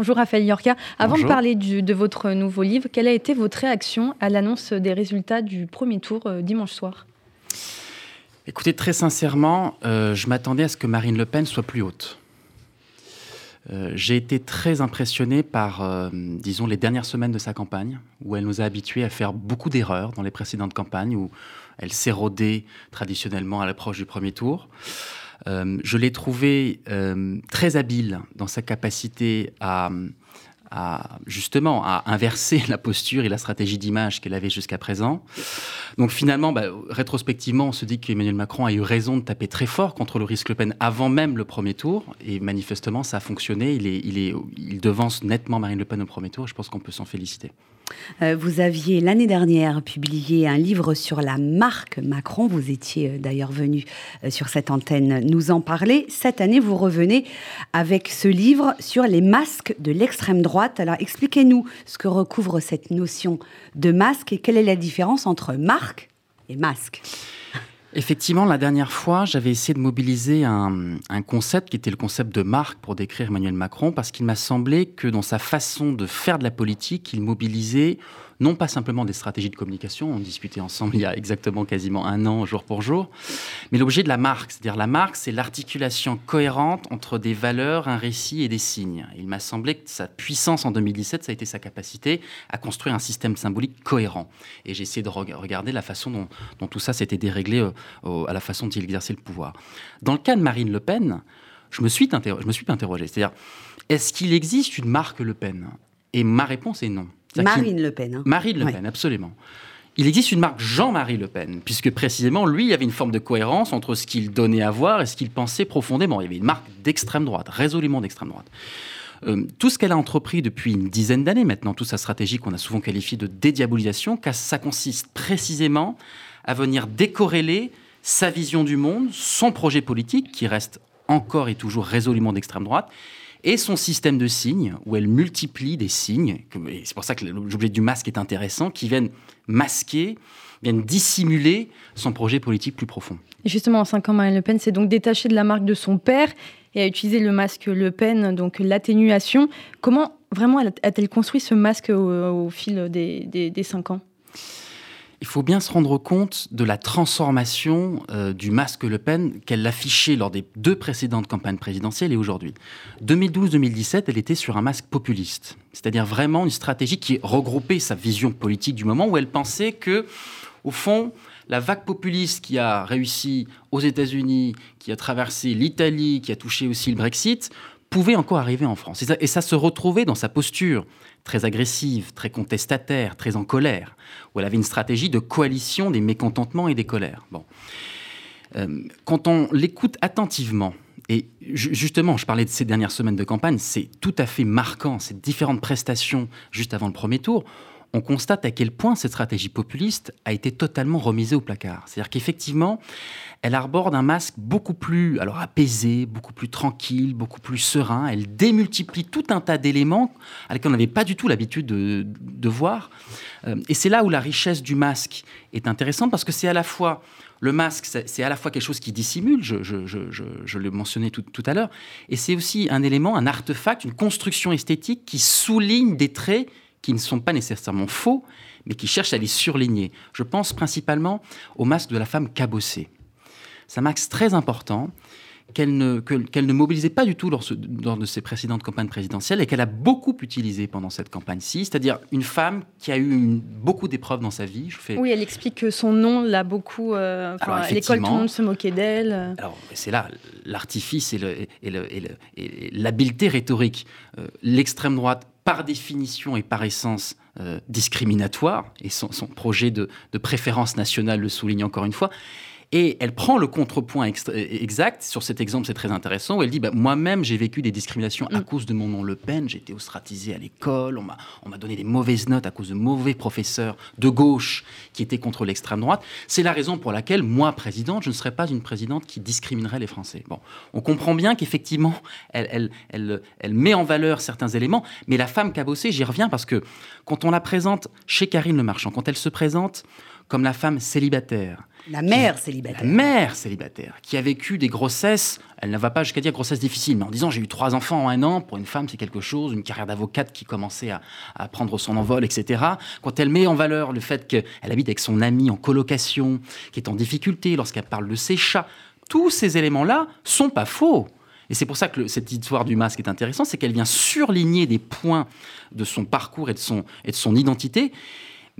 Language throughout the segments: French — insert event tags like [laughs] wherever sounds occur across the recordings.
Bonjour Raphaël Yorka. Avant de parler de votre nouveau livre, quelle a été votre réaction à l'annonce des résultats du premier tour euh, dimanche soir? Écoutez, très sincèrement, euh, je m'attendais à ce que Marine Le Pen soit plus haute. Euh, j'ai été très impressionné par, disons, les dernières semaines de sa campagne, où elle nous a habitués à faire beaucoup d'erreurs dans les précédentes campagnes, où elle s'érodait traditionnellement à l'approche du premier tour. Euh, je l'ai trouvé euh, très habile dans sa capacité à, justement à inverser la posture et la stratégie d'image qu'elle avait jusqu'à présent. Donc finalement, bah, rétrospectivement, on se dit qu'Emmanuel Macron a eu raison de taper très fort contre le risque Le Pen avant même le premier tour, et manifestement ça a fonctionné. Il, est, il, est, il devance nettement Marine Le Pen au premier tour, je pense qu'on peut s'en féliciter. Euh, vous aviez l'année dernière publié un livre sur la marque Macron. Vous étiez euh, d'ailleurs venu euh, sur cette antenne nous en parler. Cette année, vous revenez avec ce livre sur les masques de l'extrême droite. Alors expliquez-nous ce que recouvre cette notion de masque et quelle est la différence entre marque et masque. Effectivement, la dernière fois, j'avais essayé de mobiliser un, concept qui était le concept de marque pour décrire Emmanuel Macron, parce qu'il m'a semblé que dans sa façon de faire de la politique, il mobilisait non pas simplement des stratégies de communication, on discutait ensemble [laughs] il y a exactement quasiment un an, jour pour jour, mais l'objet de la marque. C'est-à-dire la marque, c'est l'articulation cohérente entre des valeurs, un récit et des signes. Il m'a semblé que sa puissance en 2017, ça a été sa capacité à construire un système symbolique cohérent. Et j'ai essayé de regarder la façon dont, tout ça s'était déréglé euh, à la façon dont il exerçait le pouvoir. Dans le cas de Marine Le Pen, je me suis, je me suis interrogé. C'est-à-dire, est-ce qu'il existe une marque Le Pen? Et ma réponse est non. Marine Le Pen. Hein. Marine Le Pen, absolument. Il existe une marque Jean-Marie Le Pen, puisque précisément, lui, il y avait une forme de cohérence entre ce qu'il donnait à voir et ce qu'il pensait profondément. Il y avait une marque d'extrême droite, résolument d'extrême droite. Euh, tout ce qu'elle a entrepris depuis une dizaine d'années maintenant, toute sa stratégie qu'on a souvent qualifiée de dédiabolisation, ça consiste précisément à venir décorréler sa vision du monde, son projet politique, qui reste encore et toujours résolument d'extrême droite, et son système de signes, où elle multiplie des signes, c'est pour ça que l'objet du masque est intéressant, qui viennent masquer, viennent dissimuler son projet politique plus profond. Et justement, en 5 ans, Marine Le Pen s'est donc détachée de la marque de son père et a utilisé le masque Le Pen, donc l'atténuation. Comment vraiment a-t-elle construit ce masque au, fil des, des, des 5 ans? Il faut bien se rendre compte de la transformation euh, du masque Le Pen qu'elle affichait lors des deux précédentes campagnes présidentielles et aujourd'hui. 2012-2017, elle était sur un masque populiste, c'est-à-dire vraiment une stratégie qui regroupait sa vision politique du moment où elle pensait que, au fond, la vague populiste qui a réussi aux États-Unis, qui a traversé l'Italie, qui a touché aussi le Brexit, pouvait encore arriver en France. Et ça, se retrouvait dans sa posture très agressive, très contestataire, très en colère, où elle avait une stratégie de coalition des mécontentements et des colères. Bon. Euh, quand on l'écoute attentivement, et justement, je parlais de ces dernières semaines de campagne, c'est tout à fait marquant, ces différentes prestations juste avant le premier tour, on constate à quel point cette stratégie populiste a été totalement remisée au placard. C'est-à-dire qu'effectivement, elle arbore un masque beaucoup plus alors apaisé, beaucoup plus tranquille, beaucoup plus serein. Elle démultiplie tout un tas d'éléments à lesquels on n'avait pas du tout l'habitude de, voir. Euh, et c'est là où la richesse du masque est intéressante parce que c'est à la fois le masque, c'est à la fois quelque chose qui dissimule, je, mentionné tout, tout à l'heure, et c'est aussi un élément, un artefact, une construction esthétique qui souligne des traits qui ne sont pas nécessairement faux, mais qui cherchent à les surligner. Je pense principalement au masque de la femme cabossée. C'est un masque très important qu'elle ne, mobilisait pas du tout lors, de ses précédentes campagnes présidentielles et qu'elle a beaucoup utilisé pendant cette campagne-ci, c'est-à-dire une femme qui a eu beaucoup d'épreuves dans sa vie. Je fais... Oui, elle explique que son nom l'a beaucoup... Euh, à l'école, tout le monde se moquait d'elle. Alors, c'est là l'artifice et, l'habileté rhétorique. Euh, l'extrême droite par définition et par essence euh, discriminatoire, et son, projet de, préférence nationale le souligne encore une fois. Et elle prend le contrepoint exact. Sur cet exemple, c'est très intéressant, où elle dit bah, Moi-même, j'ai vécu des discriminations à mm. cause de mon nom Le Pen. J'ai été ostratisée à l'école. On m'a donné des mauvaises notes à cause de mauvais professeurs de gauche qui étaient contre l'extrême droite. C'est la raison pour laquelle, moi, présidente, je ne serais pas une présidente qui discriminerait les Français. Bon, on comprend bien qu'effectivement, [laughs] elle, elle, elle, elle, met en valeur certains éléments. Mais la femme cabossée, j'y reviens parce que quand on la présente chez Karine Le Marchand, quand elle se présente comme la femme célibataire. La mère célibataire. La mère célibataire, qui a vécu des grossesses, elle ne va pas jusqu'à dire grossesse difficile, mais en disant j'ai eu trois enfants en un an, pour une femme c'est quelque chose, une carrière d'avocate qui commençait à, à, prendre son envol, etc. Quand elle met en valeur le fait qu'elle habite avec son ami en colocation, qui est en difficulté, lorsqu'elle parle de ses chats, tous ces éléments-là sont pas faux. Et c'est pour ça que cette histoire du masque est intéressante, c'est qu'elle vient surligner des points de son parcours et de son, et de son identité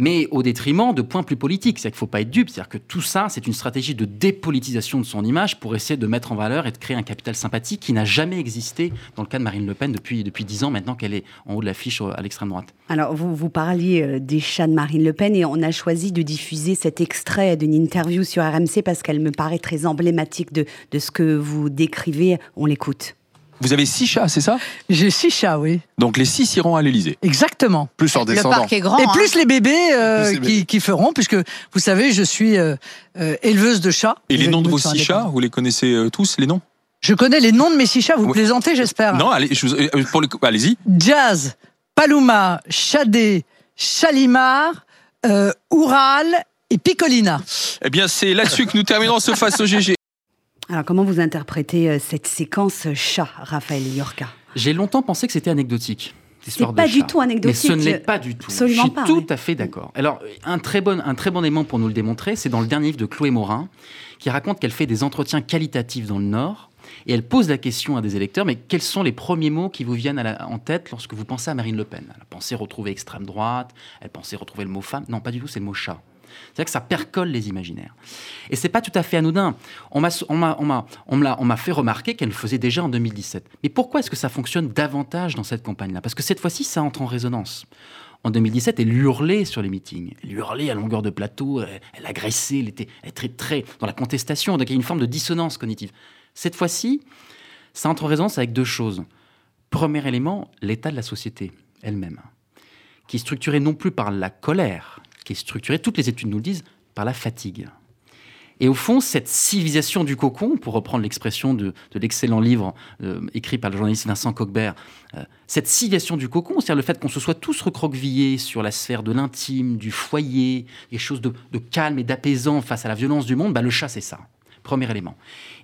mais au détriment de points plus politiques. C'est-à-dire qu'il ne faut pas être dupe. C'est-à-dire que tout ça, c'est une stratégie de dépolitisation de son image pour essayer de mettre en valeur et de créer un capital sympathique qui n'a jamais existé dans le cas de Marine Le Pen depuis, depuis 10 ans maintenant qu'elle est en haut de l'affiche à l'extrême droite. Alors, vous, vous parliez euh, des chats de Marine Le Pen et on a choisi de diffuser cet extrait d'une interview sur RMC parce qu'elle me paraît très emblématique de, de ce que vous décrivez. On l'écoute. Vous avez six chats, c'est ça? J'ai six chats, oui. Donc les six iront à l'Elysée. Exactement. Plus leur descendant. Le parc est grand. Et hein. plus les bébés euh, qui, qui, feront, puisque vous savez, je suis euh, euh, éleveuse de chats. Et les noms de vos six chats, vous les connaissez euh, tous, les noms? Je connais les noms de mes six chats, vous Oui. plaisantez, j'espère. Non, allez, je vous- euh, pour le coup, allez-y. Jazz, Paloma, Chadé, Chalimar, euh, Oural et Picolina. Eh bien, c'est là-dessus que nous terminons ce face au GG. Alors, comment vous interprétez euh, cette séquence chat, Raphaël Yorka? J'ai longtemps pensé que c'était anecdotique. de pas du chat. tout anecdotique. Mais ce n'est pas du tout. Absolument Je suis pas, tout à fait d'accord. Alors, un très, bon, un très bon élément pour nous le démontrer, c'est dans le dernier livre de Chloé Morin, qui raconte qu'elle fait des entretiens qualitatifs dans le Nord. Et elle pose la question à des électeurs, mais quels sont les premiers mots qui vous viennent à la- en tête lorsque vous pensez à Marine Le Pen? Elle pensait retrouver extrême droite, elle pensait retrouver le mot femme. Non, pas du tout, c'est le mot chat. C'est-à-dire que ça percole les imaginaires. Et c'est pas tout à fait anodin. On m'a, fait remarquer qu'elle le faisait déjà en 2017. Mais pourquoi est-ce que ça fonctionne davantage dans cette campagne-là? Parce que cette fois-ci, ça entre en résonance. En 2017, elle hurlait sur les meetings. Elle hurlait à longueur de plateau, elle, agressait, elle était, elle était très, très dans la contestation. Donc il y a une forme de dissonance cognitive. Cette fois-ci, ça entre en résonance avec deux choses. Premier élément, l'état de la société elle-même, qui est structuré non plus par la colère, qui est structuré, toutes les études nous le disent, par la fatigue. Et au fond, cette civilisation du cocon, pour reprendre l'expression de, de l'excellent livre euh, écrit par le journaliste Vincent Coquebert, euh, cette civilisation du cocon, c'est-à-dire le fait qu'on se soit tous recroquevillés sur la sphère de l'intime, du foyer, des choses de, de calme et d'apaisant face à la violence du monde, bah, le chat, c'est ça. Premier élément.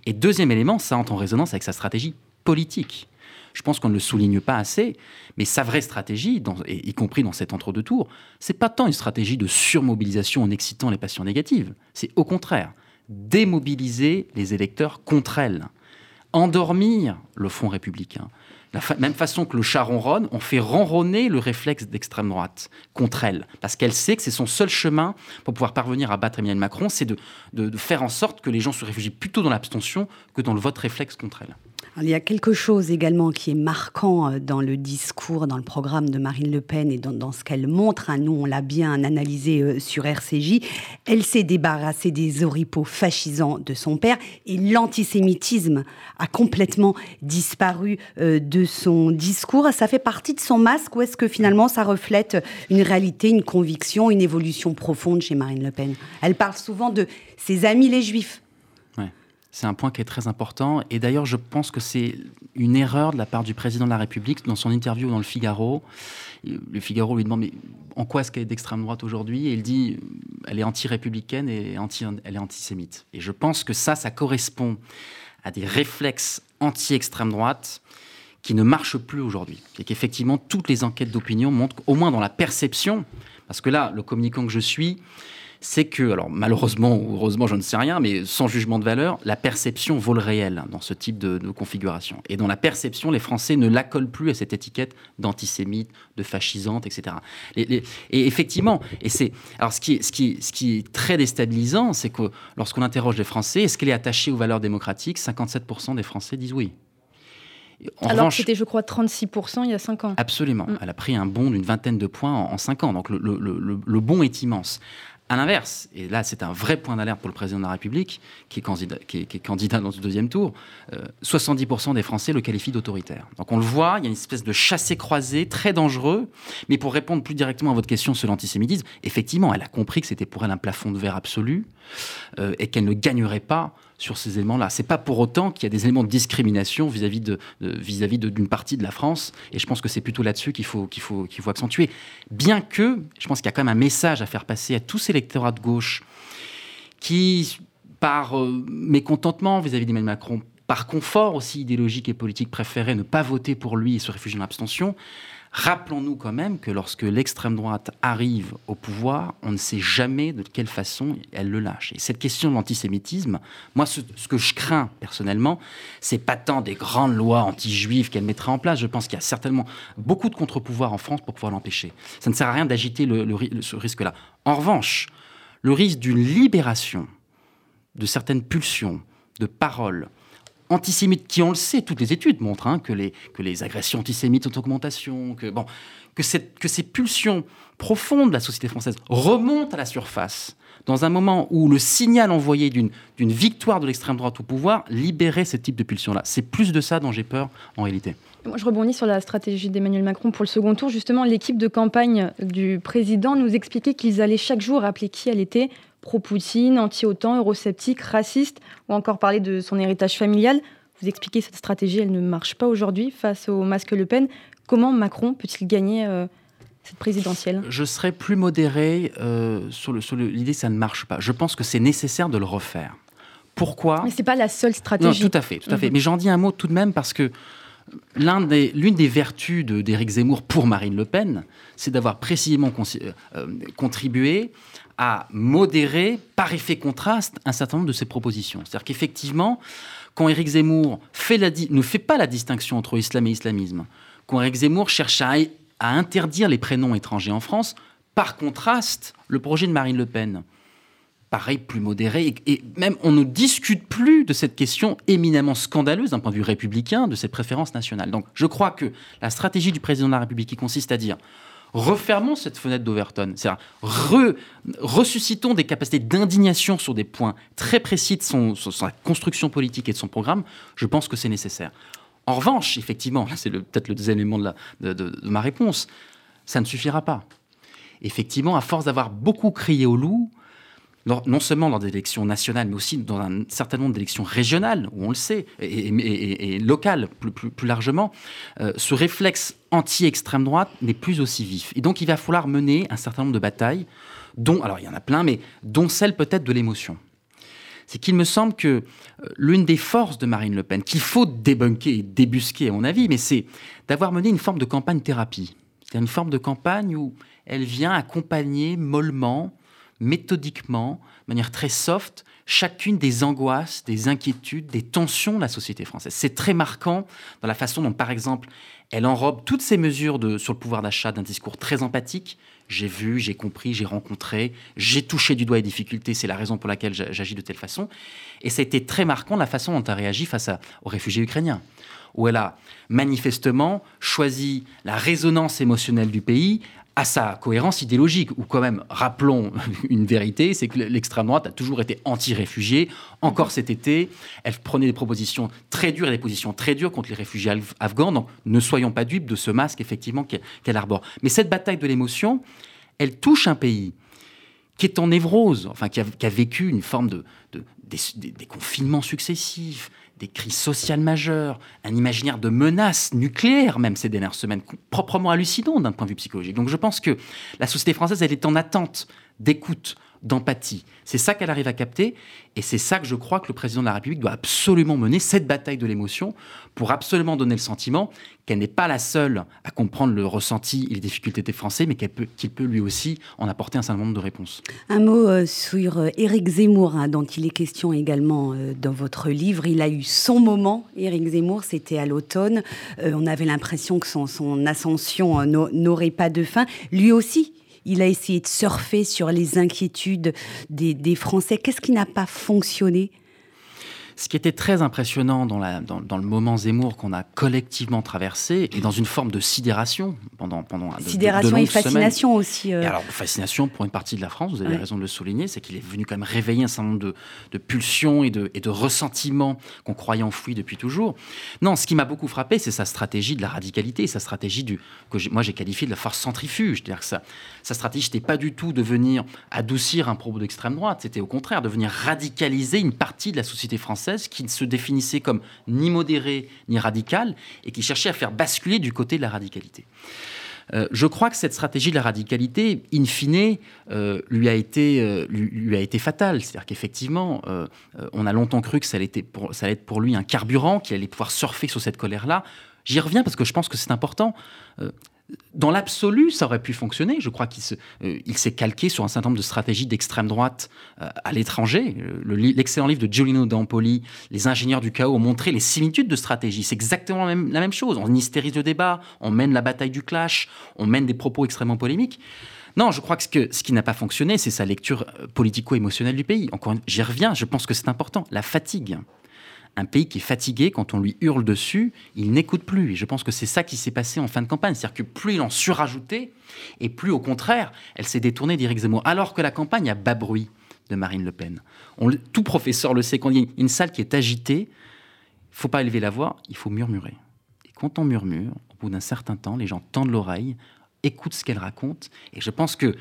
Et deuxième élément, ça entre en résonance avec sa stratégie politique. Je pense qu'on ne le souligne pas assez, mais sa vraie stratégie, y compris dans cet entre-deux tours, c'est pas tant une stratégie de surmobilisation en excitant les passions négatives. C'est au contraire démobiliser les électeurs contre elle, endormir le front républicain. La même façon que le chat ronronne, on fait ronronner le réflexe d'extrême droite contre elle, parce qu'elle sait que c'est son seul chemin pour pouvoir parvenir à battre Emmanuel Macron, c'est de faire en sorte que les gens se réfugient plutôt dans l'abstention que dans le vote réflexe contre elle. Il y a quelque chose également qui est marquant euh, dans le discours, dans le programme de Marine Le Pen et dans, dans ce qu'elle montre. hein. Nous, on l'a bien analysé euh, sur RCJ. Elle s'est débarrassée des oripeaux fascisants de son père et l'antisémitisme a complètement disparu euh, de son discours. Ça fait partie de son masque ou est-ce que finalement ça reflète une réalité, une conviction, une évolution profonde chez Marine Le Pen? Elle parle souvent de ses amis les juifs. C'est un point qui est très important. Et d'ailleurs, je pense que c'est une erreur de la part du président de la République dans son interview dans le Figaro. Le Figaro lui demande mais en quoi est-ce qu'elle est d'extrême droite aujourd'hui? Et il dit elle est anti-républicaine et anti, elle est antisémite. Et je pense que ça, ça correspond à des réflexes anti-extrême droite qui ne marchent plus aujourd'hui. Et qu'effectivement, toutes les enquêtes d'opinion montrent, au moins dans la perception, parce que là, le communicant que je suis, c'est que, alors malheureusement ou heureusement, je ne sais rien, mais sans jugement de valeur, la perception vaut le réel dans ce type de, de configuration. Et dans la perception, les Français ne l'accolent plus à cette étiquette d'antisémite, de fascisante, etc. Les- les- et effectivement, et c'est alors ce qui est, ce qui est- ce qui est très déstabilisant, c'est que lorsqu'on interroge les Français, est-ce qu'elle est attachée aux valeurs démocratiques? 57% des Français disent oui. En Alors revanche- que c'était, je crois, 36% il y a 5 ans. Absolument. Mm. Elle a pris un bond d'une vingtaine de points en, en cinq ans. Donc le, le- le- le bond est immense. À l'inverse, et là c'est un vrai point d'alerte pour le président de la République, qui est candidat, dans ce deuxième tour, euh, 70% des Français le qualifient d'autoritaire. Donc on le voit, il y a une espèce de chassé-croisé très dangereux. Mais pour répondre plus directement à votre question sur l'antisémitisme, effectivement, elle a compris que c'était pour elle un plafond de verre absolu euh, et qu'elle ne gagnerait pas sur ces éléments-là. C'est pas pour autant qu'il y a des éléments de discrimination vis-à-vis de, vis-à-vis d'une partie de la France. Et je pense que c'est plutôt là-dessus qu'il faut, qu'il faut, qu'il faut accentuer. Bien que, je pense qu'il y a quand même un message à faire passer à tous ces électorats de gauche qui, par euh, mécontentement vis-à-vis d'Emmanuel Macron, par confort aussi idéologique et politique, préféraient ne pas voter pour lui et se réfugier dans l'abstention, Rappelons-nous quand même que lorsque l'extrême droite arrive au pouvoir, on ne sait jamais de quelle façon elle le lâche. Et cette question de l'antisémitisme, moi, ce, que je crains personnellement, c'est pas tant des grandes lois anti-juives qu'elle mettra en place. Je pense qu'il y a certainement beaucoup de contre-pouvoirs en France pour pouvoir l'empêcher. Ça ne sert à rien d'agiter ce risque-là. En revanche, le risque d'une libération de certaines pulsions, de paroles, antisémites, qui, on le sait, toutes les études montrent hein, que, les, que les agressions antisémites sont en augmentation, que, bon, que, cette, que ces pulsions profondes de la société française remontent à la surface dans un moment où le signal envoyé d'une victoire de l'extrême droite au pouvoir libérait ce type de pulsions-là. C'est plus de ça dont j'ai peur en réalité. Moi, je rebondis sur la stratégie d'Emmanuel Macron pour le second tour. Justement, l'équipe de campagne du président nous expliquait qu'ils allaient chaque jour rappeler qui elle était pro-Poutine, anti-OTAN, eurosceptique, raciste, ou encore parler de son héritage familial. Vous expliquez cette stratégie, elle ne marche pas aujourd'hui face au masque Le Pen. Comment Macron peut-il gagner euh, cette présidentielle? Je serais plus modéré euh, sur l'idée que ça ne marche pas. Je pense que c'est nécessaire de le refaire. Pourquoi? Mais ce n'est pas la seule stratégie. Non, tout à fait, tout à fait. Mhm. Mais j'en dis un mot tout de même parce que l'une des, vertus d'Éric Zemmour pour Marine Le Pen, c'est d'avoir précisément euh, contribué à modérer, par effet contraste, un certain nombre de ses propositions. C'est-à-dire qu'effectivement, quand Éric Zemmour ne fait pas la distinction entre islam et islamisme, quand Éric Zemmour cherche à, interdire les prénoms étrangers en France, par contraste, le projet de Marine Le Pen, pareil, plus modéré, et, même on ne discute plus de cette question éminemment scandaleuse d'un point de vue républicain, de ses préférences nationales. Donc je crois que la stratégie du président de la République qui consiste à dire refermons cette fenêtre d'Overton. C'est-à-dire, ressuscitons des capacités d'indignation sur des points très précis de sa construction politique et de son programme. Je pense que c'est nécessaire. En revanche, effectivement, c'est peut-être le deuxième élément de, ma réponse, ça ne suffira pas. Effectivement, à force d'avoir beaucoup crié au loup, non seulement dans des élections nationales, mais aussi dans un certain nombre d'élections régionales, où on le sait, et, locales plus, largement, euh, ce réflexe anti-extrême droite n'est plus aussi vif. Et donc il va falloir mener un certain nombre de batailles, dont, alors il y en a plein, mais dont celle peut-être de l'émotion. C'est qu'il me semble que euh, l'une des forces de Marine Le Pen, qu'il faut débunker et débusquer à mon avis, mais c'est d'avoir mené une forme de campagne thérapie. C'est une forme de campagne où elle vient accompagner mollement méthodiquement, de manière très soft, chacune des angoisses, des inquiétudes, des tensions de la société française. C'est très marquant dans la façon dont, par exemple, elle enrobe toutes ces mesures sur le pouvoir d'achat d'un discours très empathique. J'ai vu, j'ai compris, j'ai rencontré, j'ai touché du doigt les difficultés, c'est la raison pour laquelle j'agis de telle façon. Et ça a été très marquant la façon dont elle a réagi face aux réfugiés ukrainiens, où elle a manifestement choisi la résonance émotionnelle du pays à sa cohérence idéologique, ou quand même, rappelons [laughs] une vérité, c'est que l'extrême droite a toujours été anti-réfugiés. Encore cet été, elle prenait des propositions très dures et des positions très dures contre les réfugiés afghans. Donc ne soyons pas dupes de ce masque, effectivement, qu'elle arbore. Mais cette bataille de l'émotion, elle touche un pays qui est en névrose, enfin, qui a, vécu une forme de, des confinements successifs, des crises sociales majeures, un imaginaire de menaces nucléaires même ces dernières semaines, proprement hallucinant d'un point de vue psychologique. Donc je pense que la société française, elle est en attente d'écoute, d'empathie. C'est ça qu'elle arrive à capter et c'est ça que je crois que le président de la République doit absolument mener, cette bataille de l'émotion, pour absolument donner le sentiment qu'elle n'est pas la seule à comprendre le ressenti et les difficultés des Français, mais qu'il peut, peut, lui aussi en apporter un certain nombre de réponses. Un mot euh, sur euh, Éric Zemmour, hein, dont il est question également euh, dans votre livre. Il a eu son moment, Éric Zemmour, c'était à l'automne. on avait l'impression que son ascension n'aurait pas de fin. Lui aussi, il a essayé de surfer sur les inquiétudes des, Français. Qu'est-ce qui n'a pas fonctionné? Ce qui était très impressionnant dans, la, dans, dans le moment Zemmour qu'on a collectivement traversé et dans une forme de sidération pendant pendant de- de- de Sidération et semaines. fascination aussi. euh, Et alors, fascination pour une partie de la France, vous avez Ouais. raison de le souligner, c'est qu'il est venu quand même réveiller un certain nombre de, de pulsions et de, et de ressentiments qu'on croyait enfouis depuis toujours. Non, ce qui m'a beaucoup frappé, c'est sa stratégie de la radicalité, sa stratégie du, que moi j'ai qualifié de la force centrifuge. C'est-à-dire que sa, sa stratégie, n'était pas du tout de venir adoucir un propos d'extrême droite, c'était au contraire de venir radicaliser une partie de la société française qui ne se définissait comme ni modérée ni radicale et qui cherchait à faire basculer du côté de la radicalité. Euh, je crois que cette stratégie de la radicalité, in fine, euh, lui, a été, euh, lui, a été fatale. C'est-à-dire qu'effectivement, on a longtemps cru que ça allait, pour, ça allait être pour lui un carburant, qu'il allait pouvoir surfer sur cette colère-là. J'y reviens parce que je pense que c'est important. Dans l'absolu, ça aurait pu fonctionner. Je crois qu'il euh, s'est calqué sur un certain nombre de stratégies d'extrême droite euh, à l'étranger. Euh, L'excellent livre de Giolino D'Ampoli, Les ingénieurs du chaos, ont montré les similitudes de stratégie. C'est exactement la même, chose. On hystérise le débat, on mène la bataille du clash, on mène des propos extrêmement polémiques. Non, je crois que ce, que, ce qui n'a pas fonctionné, c'est sa lecture politico-émotionnelle du pays. Encore j'y reviens, je pense que c'est important. La fatigue un pays qui est fatigué, quand on lui hurle dessus, il n'écoute plus. Et je pense que c'est ça qui s'est passé en fin de campagne. C'est-à-dire que plus il en surajoutait, et plus au contraire, elle s'est détournée d'Éric Zemmour. Alors que la campagne a bas bruit de Marine Le Pen. Tout professeur le sait, quand il y a une salle qui est agitée, il faut pas élever la voix, il faut murmurer. Et quand on murmure, au bout d'un certain temps, les gens tendent l'oreille, écoutent ce qu'elle raconte. Et je pense que, euh,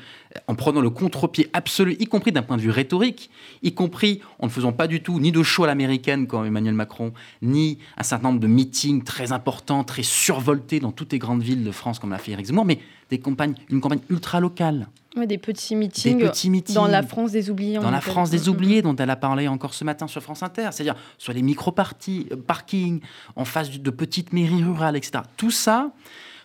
en prenant le contre-pied absolu, y compris d'un point de vue rhétorique, y compris en ne faisant pas du tout ni de show à l'américaine comme Emmanuel Macron, ni un certain nombre de meetings très importants, très survoltés dans toutes les grandes villes de France comme l'a fait Eric Zemmour, mais des campagnes, une campagne ultra locale, Ouais, des petits des meetings, petits meetings dans la France des oubliés. dans la. France Mm, des mm, oubliés dont elle a parlé encore ce matin sur France Inter, c'est-à-dire sur les micro-parties, euh, parkings, en face de petites mairies rurales, etc. Tout ça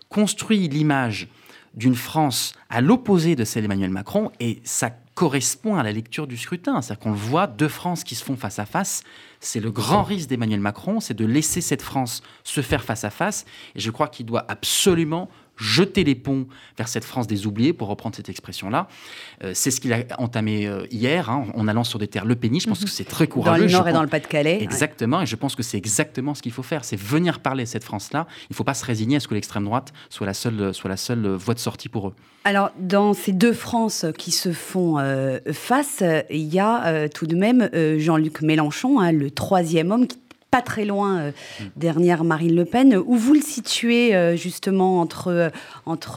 construit l'image d'une France à l'opposé de celle d'Emmanuel Macron et ça correspond à la lecture du scrutin. C'est-à-dire qu'on le voit, deux France qui se font face à face. C'est le grand risque d'Emmanuel Macron, c'est de laisser cette France se faire face à face. Et je crois qu'il doit absolument jeter les ponts vers cette France des oubliés, pour reprendre cette expression-là. Euh, c'est ce qu'il a entamé euh, hier, hein, en allant sur des terres Le Pénis. Je pense que c'est très Dans courageux. le Je Nord et pense- dans le Pas-de-Calais. ouais. Exactement, et je pense que c'est exactement ce qu'il faut faire, c'est venir parler à cette France-là. Il ne faut pas se résigner à ce que l'extrême droite soit la seule, soit la seule voie de sortie pour eux. Alors, dans ces deux France qui se font euh, face, il y a tout de même Jean-Luc Mélenchon, hein, le troisième homme, qui pas très loin euh, derrière Marine Le Pen. Où vous le situez euh, justement entre,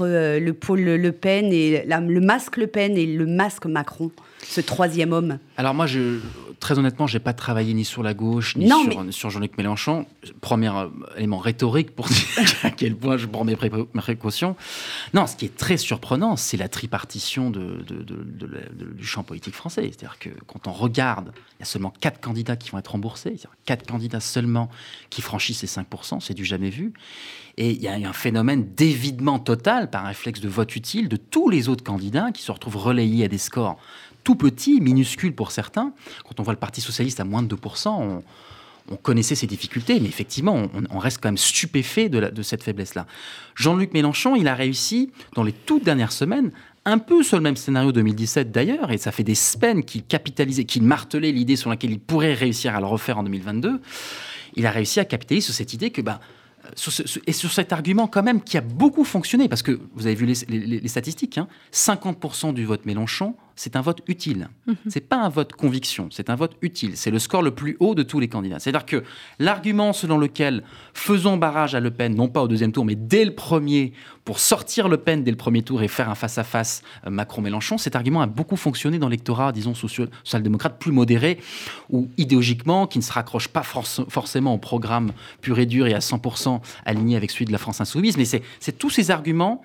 euh, le pôle Le Pen et le masque Le Pen et le masque Macron, ce troisième homme Alors moi, je, très honnêtement, j'ai pas travaillé ni sur la gauche, ni Non, sur, sur Jean-Luc Mélenchon. Premier euh, élément rhétorique pour [laughs] dire à quel point je prends mes, pré- mes précautions. Non, ce qui est très surprenant, c'est la tripartition de, de- de- du champ politique français. C'est-à-dire que quand on regarde, il y a seulement quatre candidats qui vont être remboursés. Quatre candidats seulement qui franchissent ces 5%, c'est du jamais vu. Et il y a un phénomène d'évidement total par réflexe de vote utile de tous les autres candidats qui se retrouvent relayés à des scores tout petits, minuscules pour certains. Quand on voit le Parti socialiste à moins de 2%, on, on connaissait ses difficultés, mais effectivement, on, reste quand même stupéfait de, cette faiblesse-là. Jean-Luc Mélenchon, il a réussi, dans les toutes dernières semaines, un peu sur le même scénario 2017 d'ailleurs, et ça fait des semaines qu'il capitalisait, qu'il martelait l'idée sur laquelle il pourrait réussir à le refaire en 2022. Il a réussi à capitaliser sur cette idée que, ce- et sur cet argument quand même qui a beaucoup fonctionné, parce que vous avez vu les, statistiques, hein, 50% du vote Mélenchon, c'est un vote utile. C'est pas un vote conviction, c'est un vote utile. C'est le score le plus haut de tous les candidats. C'est-à-dire que l'argument selon lequel faisons barrage à Le Pen, non pas au deuxième tour, mais dès le premier, pour sortir Le Pen dès le premier tour et faire un face-à-face euh, Macron-Mélenchon, cet argument a beaucoup fonctionné dans l'électorat, disons, social-démocrate plus modéré, ou idéologiquement, qui ne se raccroche pas forc- forcément au programme pur et dur et à 100% aligné avec celui de la France insoumise. Mais c'est tous ces arguments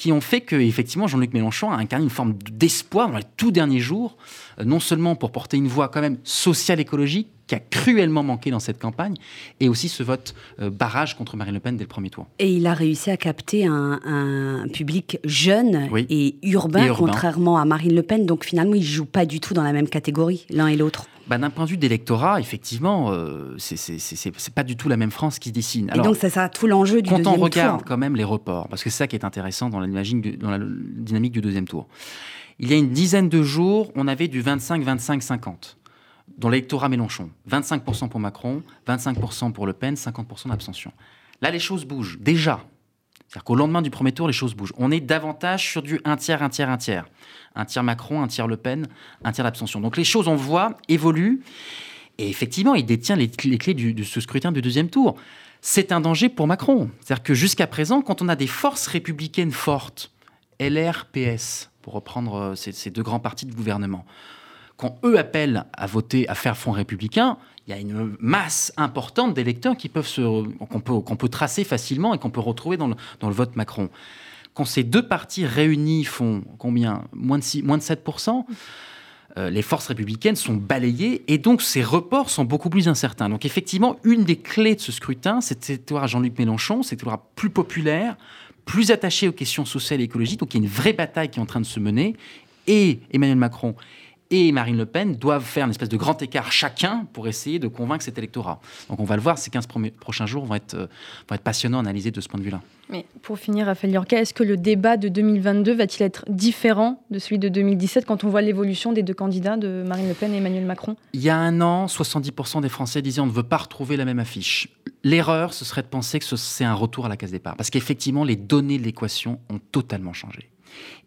qui ont fait que effectivement Jean-Luc Mélenchon a incarné une forme d'espoir dans les tout derniers jours, euh, non seulement pour porter une voix quand même sociale écologique qui a cruellement manqué dans cette campagne, et aussi ce vote euh, barrage contre Marine Le Pen dès le premier tour. Et il a réussi à capter un, un public jeune Oui. et, urbain, Et urbain. contrairement à Marine Le Pen. Donc finalement, ils ne jouent pas du tout dans la même catégorie, l'un et l'autre. Bah, D'un point de vue d'électorat, effectivement, euh, c'est- pas du tout la même France qui se dessine. et donc, c'est ça tout l'enjeu du quand on deuxième regarde tour. quand même les reports, parce que c'est ça qui est intéressant dans la, du- dans la dynamique du deuxième tour. Il y a une dizaine de jours, on avait du 25-25-50. dans l'électorat Mélenchon. 25% pour Macron, 25% pour Le Pen, 50% d'abstention. Là, les choses bougent, déjà. C'est-à-dire qu'au lendemain du premier tour, les choses bougent. On est davantage sur du un tiers, un tiers, un tiers. Un tiers Macron, un tiers Le Pen, un tiers d'abstention. Donc les choses, on voit, évoluent. Et effectivement, il détient les, clés de ce scrutin du deuxième tour. C'est un danger pour Macron. C'est-à-dire que jusqu'à présent, quand on a des forces républicaines fortes, LR, PS, pour reprendre euh, ces, deux grands partis de gouvernement, quand eux appellent à voter, à faire Front républicain, il y a une masse importante d'électeurs qui peuvent se, qu'on peut, qu'on peut tracer facilement et qu'on peut retrouver dans le, dans le vote Macron. Quand ces deux partis réunis font combien? Moins de, 6, moins de 7%, euh, les forces républicaines sont balayées et donc ces reports sont beaucoup plus incertains. Donc effectivement, une des clés de ce scrutin, c'est voir Jean-Luc Mélenchon, c'est voir plus populaire, plus attaché aux questions sociales et écologiques. Donc il y a une vraie bataille qui est en train de se mener. Et Emmanuel Macron et Marine Le Pen doivent faire une espèce de grand écart chacun pour essayer de convaincre cet électorat. Donc on va le voir, ces 15 prochains jours vont être, euh, vont être passionnants à analyser de ce point de vue-là. Mais pour finir, Raphaël Yorka, est-ce que le débat de 2022 va-t-il être différent de celui de 2017 quand on voit l'évolution des deux candidats, de Marine Le Pen et Emmanuel Macron? Il y a un an, 70% des Français disaient on ne veut pas retrouver la même affiche. L'erreur, ce serait de penser que c'est un retour à la case départ. Parce qu'effectivement, les données de l'équation ont totalement changé.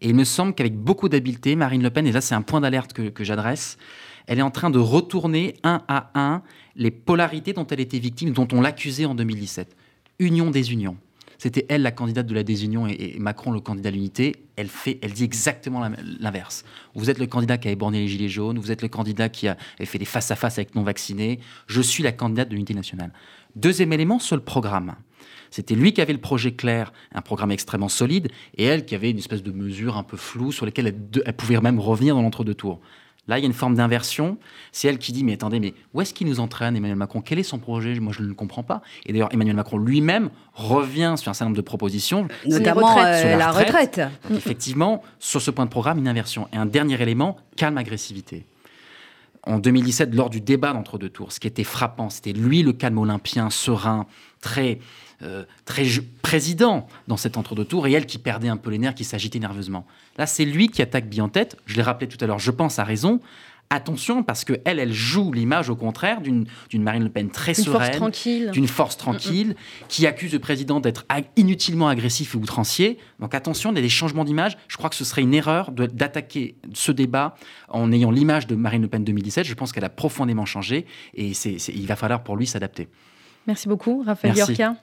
Et il me semble qu'avec beaucoup d'habileté, Marine Le Pen, et là c'est un point d'alerte que, j'adresse, elle est en train de retourner un à un les polarités dont elle était victime, dont on l'accusait en 2017. Union des unions. C'était elle la candidate de la désunion et, Macron le candidat de l'unité. Elle dit exactement l'inverse. Vous êtes le candidat qui a éborné les gilets jaunes, vous êtes le candidat qui a fait des face à face avec non vaccinés. Je suis la candidate de l'unité nationale. Deuxième élément sur le programme. C'était lui qui avait le projet clair, un programme extrêmement solide, et elle qui avait une espèce de mesure un peu floue sur lesquelles elle, pouvait même revenir dans l'entre-deux tours. Là, il y a une forme d'inversion. C'est elle qui dit, mais attendez, mais où est-ce qu'il nous entraîne, Emmanuel Macron? Quel est son projet? Moi, je ne le comprends pas. Et d'ailleurs, Emmanuel Macron lui-même revient sur un certain nombre de propositions. Notamment euh, la retraite. effectivement, sur ce point de programme, une inversion. Et un dernier élément, calme agressivité. En 2017, lors du débat d'entre deux tours, ce qui était frappant, c'était lui, le calme olympien, serein, très euh, très président dans cet entre-deux tours et elle qui perdait un peu les nerfs, qui s'agitait nerveusement. Là, c'est lui qui attaque bien en tête. Je l'ai rappelé tout à l'heure, je pense à raison. Attention, parce que elle, elle joue l'image au contraire d'une Marine Le Pen très sereine, d'une force tranquille, qui accuse le président d'être inutilement agressif et outrancier. Donc attention, il y a des changements d'image. Je crois que ce serait une erreur d'attaquer ce débat en ayant l'image de Marine Le Pen 2017. Je pense qu'elle a profondément changé et il va falloir pour lui s'adapter. Merci beaucoup, Raphaël Yorka.